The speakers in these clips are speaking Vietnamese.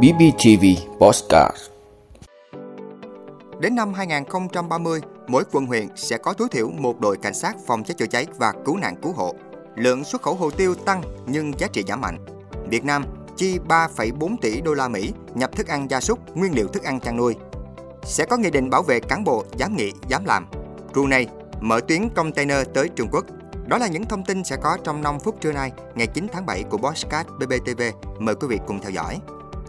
BBTV Postcard Đến năm 2030, mỗi quận huyện sẽ có tối thiểu một đội cảnh sát phòng cháy chữa cháy và cứu nạn cứu hộ. Lượng xuất khẩu hồ tiêu tăng nhưng giá trị giảm mạnh. Việt Nam chi 3,4 tỷ đô la Mỹ nhập thức ăn gia súc, nguyên liệu thức ăn chăn nuôi. Sẽ có nghị định bảo vệ cán bộ dám nghĩ, dám làm. Brunei mở tuyến container tới Trung Quốc. Đó là những thông tin sẽ có trong 5 phút trưa nay, ngày 9 tháng 7 của Bosscat BBTV. Mời quý vị cùng theo dõi.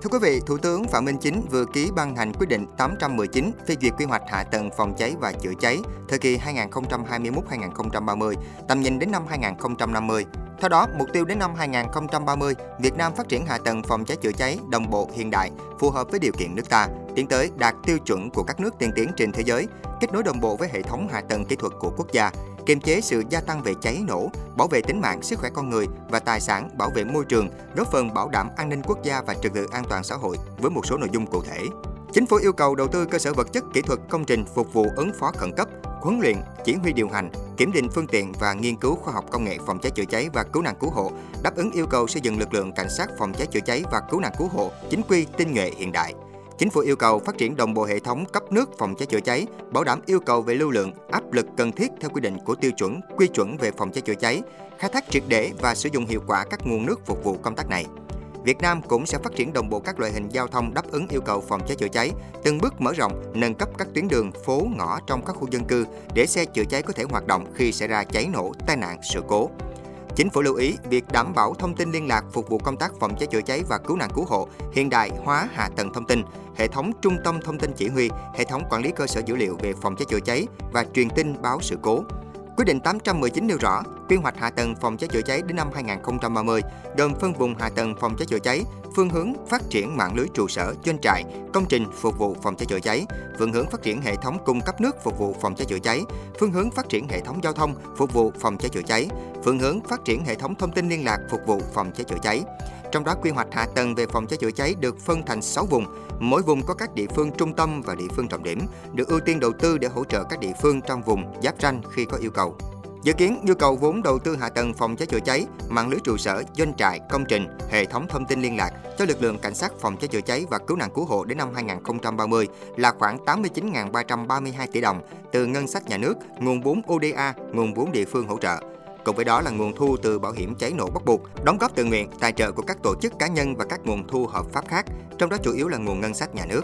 Thưa quý vị, Thủ tướng Phạm Minh Chính vừa ký ban hành quyết định 819 phê duyệt quy hoạch hạ tầng phòng cháy và chữa cháy thời kỳ 2021-2030, tầm nhìn đến năm 2050. Theo đó, mục tiêu đến năm 2030, Việt Nam phát triển hạ tầng phòng cháy chữa cháy đồng bộ hiện đại, phù hợp với điều kiện nước ta, tiến tới đạt tiêu chuẩn của các nước tiên tiến trên thế giới, kết nối đồng bộ với hệ thống hạ tầng kỹ thuật của quốc gia, kiềm chế sự gia tăng về cháy nổ, bảo vệ tính mạng, sức khỏe con người và tài sản, bảo vệ môi trường, góp phần bảo đảm an ninh quốc gia và trật tự an toàn xã hội với một số nội dung cụ thể. Chính phủ yêu cầu đầu tư cơ sở vật chất kỹ thuật công trình phục vụ ứng phó khẩn cấp, huấn luyện, chỉ huy điều hành, kiểm định phương tiện và nghiên cứu khoa học công nghệ phòng cháy chữa cháy và cứu nạn cứu hộ, đáp ứng yêu cầu xây dựng lực lượng cảnh sát phòng cháy chữa cháy và cứu nạn cứu hộ chính quy, tinh nhuệ hiện đại. Chính phủ yêu cầu phát triển đồng bộ hệ thống cấp nước phòng cháy chữa cháy, bảo đảm yêu cầu về lưu lượng, áp lực cần thiết theo quy định của tiêu chuẩn, quy chuẩn về phòng cháy chữa cháy, khai thác triệt để và sử dụng hiệu quả các nguồn nước phục vụ công tác này. Việt Nam cũng sẽ phát triển đồng bộ các loại hình giao thông đáp ứng yêu cầu phòng cháy chữa cháy, từng bước mở rộng, nâng cấp các tuyến đường, phố, ngõ trong các khu dân cư để xe chữa cháy có thể hoạt động khi xảy ra cháy nổ, tai nạn, sự cố. Chính phủ lưu ý việc đảm bảo thông tin liên lạc phục vụ công tác phòng cháy chữa cháy và cứu nạn cứu hộ, hiện đại hóa hạ tầng thông tin, hệ thống trung tâm thông tin chỉ huy, hệ thống quản lý cơ sở dữ liệu về phòng cháy chữa cháy và truyền tin báo sự cố. Quyết định 819 nêu rõ, quy hoạch hạ tầng phòng cháy chữa cháy đến năm 2030 gồm phân vùng hạ tầng phòng cháy chữa cháy, phương hướng phát triển mạng lưới trụ sở, doanh trại, công trình phục vụ phòng cháy chữa cháy, phương hướng phát triển hệ thống cung cấp nước phục vụ phòng cháy chữa cháy, phương hướng phát triển hệ thống giao thông phục vụ phòng cháy chữa cháy, phương hướng phát triển hệ thống thông tin liên lạc phục vụ phòng cháy chữa cháy. Trong đó quy hoạch hạ tầng về phòng cháy chữa cháy được phân thành 6 vùng, mỗi vùng có các địa phương trung tâm và địa phương trọng điểm, được ưu tiên đầu tư để hỗ trợ các địa phương trong vùng giáp ranh khi có yêu cầu. Dự kiến nhu cầu vốn đầu tư hạ tầng phòng cháy chữa cháy, mạng lưới trụ sở, doanh trại, công trình, hệ thống thông tin liên lạc cho lực lượng cảnh sát phòng cháy chữa cháy và cứu nạn cứu hộ đến năm 2030 là khoảng 89.332 tỷ đồng từ ngân sách nhà nước, nguồn vốn ODA, nguồn vốn địa phương hỗ trợ. Cùng với đó là nguồn thu từ bảo hiểm cháy nổ bắt buộc, đóng góp tự nguyện, tài trợ của các tổ chức cá nhân và các nguồn thu hợp pháp khác, trong đó chủ yếu là nguồn ngân sách nhà nước.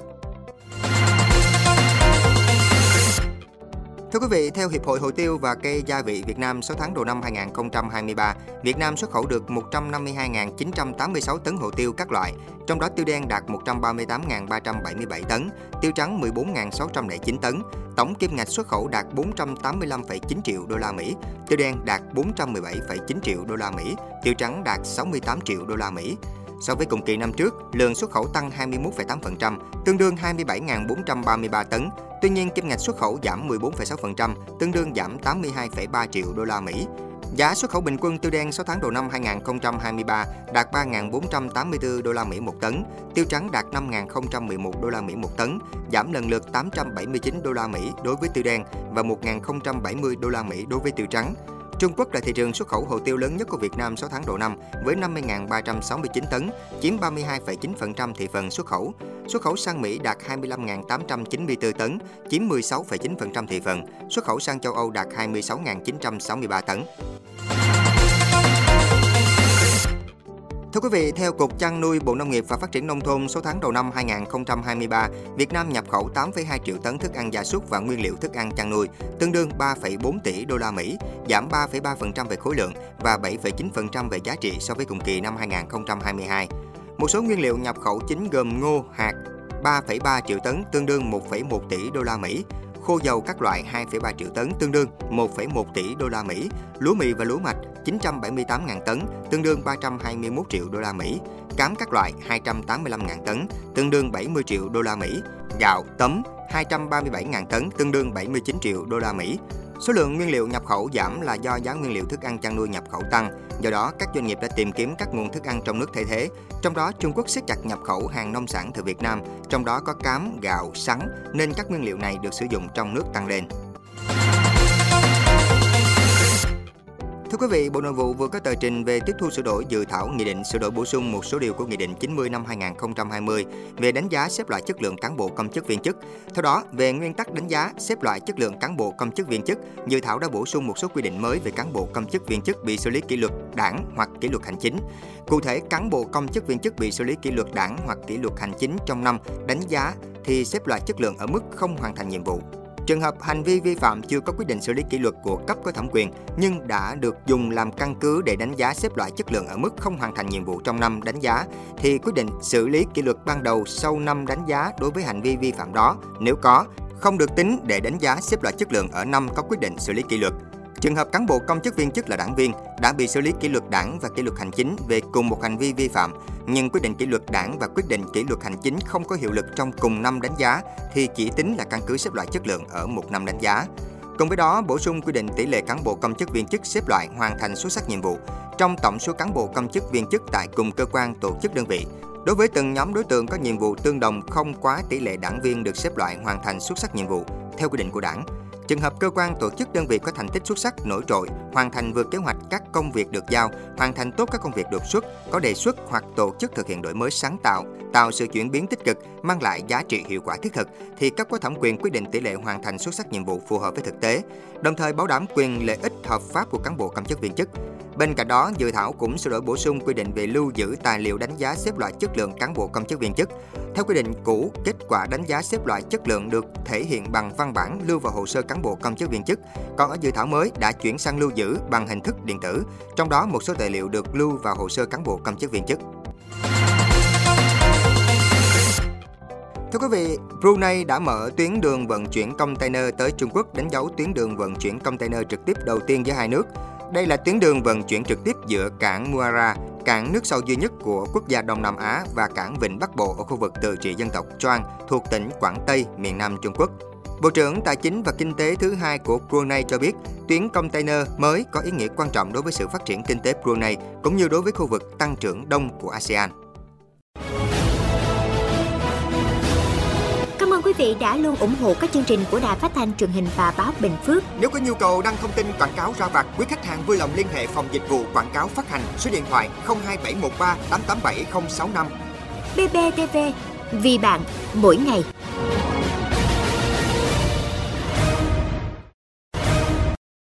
Thưa quý vị, theo Hiệp hội Hồ tiêu và cây gia vị Việt Nam 6 tháng đầu năm 2023, Việt Nam xuất khẩu được 152.986 tấn hồ tiêu các loại, trong đó tiêu đen đạt 138.377 tấn, tiêu trắng 14.609 tấn. Tổng kim ngạch xuất khẩu đạt 485,9 triệu đô la Mỹ, tiêu đen đạt 417,9 triệu đô la Mỹ, tiêu trắng đạt 68 triệu đô la Mỹ. So với cùng kỳ năm trước, lượng xuất khẩu tăng 21,8%, tương đương 27.433 tấn. Tuy nhiên, kim ngạch xuất khẩu giảm 14,6%, tương đương giảm 82,3 triệu đô la Mỹ. Giá xuất khẩu bình quân tiêu đen 6 tháng đầu năm 2023 đạt 3.484 đô la Mỹ một tấn, tiêu trắng đạt 5.011 đô la Mỹ một tấn, giảm lần lượt 879 đô la Mỹ đối với tiêu đen và 1.070 đô la Mỹ đối với tiêu trắng. Trung Quốc là thị trường xuất khẩu hồ tiêu lớn nhất của Việt Nam 6 tháng đầu năm với 50.369 tấn, chiếm 32,9% thị phần xuất khẩu. Xuất khẩu sang Mỹ đạt 25.894 tấn, chiếm 16,9% thị phần. Xuất khẩu sang châu Âu đạt 26.963 tấn. Thưa quý vị, theo Cục Chăn nuôi Bộ Nông nghiệp và Phát triển Nông thôn số tháng đầu năm 2023, Việt Nam nhập khẩu 8,2 triệu tấn thức ăn gia súc và nguyên liệu thức ăn chăn nuôi, tương đương 3,4 tỷ đô la Mỹ, giảm 3,3% về khối lượng và 7,9% về giá trị so với cùng kỳ năm 2022. Một số nguyên liệu nhập khẩu chính gồm ngô, hạt, 3,3 triệu tấn tương đương 1,1 tỷ đô la Mỹ, khô dầu các loại 2,3 triệu tấn tương đương 1,1 tỷ đô la Mỹ, lúa mì và lúa mạch 978.000 tấn tương đương 321 triệu đô la Mỹ, cám các loại 285.000 tấn tương đương 70 triệu đô la Mỹ, gạo, tấm 237.000 tấn tương đương 79 triệu đô la Mỹ, Số lượng nguyên liệu nhập khẩu giảm là do giá nguyên liệu thức ăn chăn nuôi nhập khẩu tăng, do đó các doanh nghiệp đã tìm kiếm các nguồn thức ăn trong nước thay thế. Trong đó Trung Quốc siết chặt nhập khẩu hàng nông sản từ Việt Nam, trong đó có cám, gạo, sắn nên các nguyên liệu này được sử dụng trong nước tăng lên. Thưa quý vị, Bộ Nội vụ vừa có tờ trình về tiếp thu sửa đổi dự thảo nghị định sửa đổi bổ sung một số điều của nghị định 90 năm 2020 về đánh giá xếp loại chất lượng cán bộ công chức viên chức. Theo đó, về nguyên tắc đánh giá xếp loại chất lượng cán bộ công chức viên chức, dự thảo đã bổ sung một số quy định mới về cán bộ công chức viên chức bị xử lý kỷ luật đảng hoặc kỷ luật hành chính. Cụ thể, cán bộ công chức viên chức bị xử lý kỷ luật đảng hoặc kỷ luật hành chính trong năm đánh giá thì xếp loại chất lượng ở mức không hoàn thành nhiệm vụ. Trường hợp hành vi vi phạm chưa có quyết định xử lý kỷ luật của cấp có thẩm quyền nhưng đã được dùng làm căn cứ để đánh giá xếp loại chất lượng ở mức không hoàn thành nhiệm vụ trong năm đánh giá thì quyết định xử lý kỷ luật ban đầu sau năm đánh giá đối với hành vi vi phạm đó nếu có không được tính để đánh giá xếp loại chất lượng ở năm có quyết định xử lý kỷ luật. Trường hợp cán bộ công chức viên chức là đảng viên đã bị xử lý kỷ luật đảng và kỷ luật hành chính về cùng một hành vi vi phạm, nhưng quyết định kỷ luật đảng và quyết định kỷ luật hành chính không có hiệu lực trong cùng năm đánh giá thì chỉ tính là căn cứ xếp loại chất lượng ở một năm đánh giá. Cùng với đó, bổ sung quy định tỷ lệ cán bộ công chức viên chức xếp loại hoàn thành xuất sắc nhiệm vụ trong tổng số cán bộ công chức viên chức tại cùng cơ quan tổ chức đơn vị. Đối với từng nhóm đối tượng có nhiệm vụ tương đồng không quá tỷ lệ đảng viên được xếp loại hoàn thành xuất sắc nhiệm vụ theo quy định của Đảng. Trường hợp cơ quan tổ chức đơn vị có thành tích xuất sắc nổi trội, hoàn thành vượt kế hoạch các công việc được giao, hoàn thành tốt các công việc đột xuất, có đề xuất hoặc tổ chức thực hiện đổi mới sáng tạo, tạo sự chuyển biến tích cực, mang lại giá trị hiệu quả thiết thực thì cấp có thẩm quyền quyết định tỷ lệ hoàn thành xuất sắc nhiệm vụ phù hợp với thực tế, đồng thời bảo đảm quyền lợi ích hợp pháp của cán bộ công chức viên chức. Bên cạnh đó, dự thảo cũng sửa đổi bổ sung quy định về lưu giữ tài liệu đánh giá xếp loại chất lượng cán bộ công chức viên chức. Theo quy định cũ, kết quả đánh giá xếp loại chất lượng được thể hiện bằng văn bản lưu vào hồ sơ cán cán bộ công chức viên chức, còn ở dự thảo mới đã chuyển sang lưu giữ bằng hình thức điện tử, trong đó một số tài liệu được lưu vào hồ sơ cán bộ công chức viên chức. Thưa quý vị, Brunei đã mở tuyến đường vận chuyển container tới Trung Quốc đánh dấu tuyến đường vận chuyển container trực tiếp đầu tiên giữa hai nước. Đây là tuyến đường vận chuyển trực tiếp giữa cảng Muara, cảng nước sâu duy nhất của quốc gia Đông Nam Á và cảng Vịnh Bắc Bộ ở khu vực tự trị dân tộc Choang thuộc tỉnh Quảng Tây, miền Nam Trung Quốc. Bộ trưởng Tài chính và Kinh tế thứ hai của Brunei cho biết, tuyến container mới có ý nghĩa quan trọng đối với sự phát triển kinh tế Brunei cũng như đối với khu vực tăng trưởng đông của ASEAN. quý vị đã luôn ủng hộ các chương trình của Đài Phát thanh truyền hình và báo Bình Phước. Nếu có nhu cầu đăng thông tin quảng cáo ra vặt, quý khách hàng vui lòng liên hệ phòng dịch vụ quảng cáo phát hành số điện thoại 02713 887065. BBTV, vì bạn, mỗi ngày.